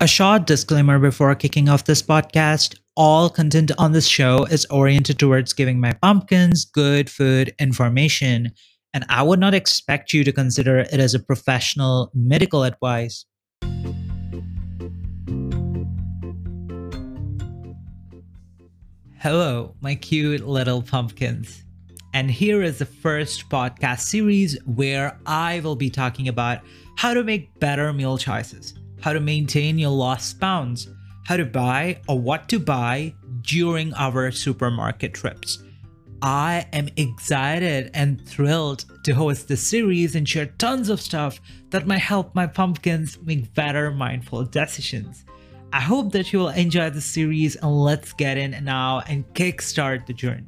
A short disclaimer before kicking off this podcast all content on this show is oriented towards giving my pumpkins good food information, and I would not expect you to consider it as a professional medical advice. Hello, my cute little pumpkins. And here is the first podcast series where I will be talking about how to make better meal choices how to maintain your lost pounds, how to buy or what to buy during our supermarket trips. I am excited and thrilled to host this series and share tons of stuff that might help my pumpkins make better mindful decisions. I hope that you will enjoy the series and let's get in now and kickstart the journey.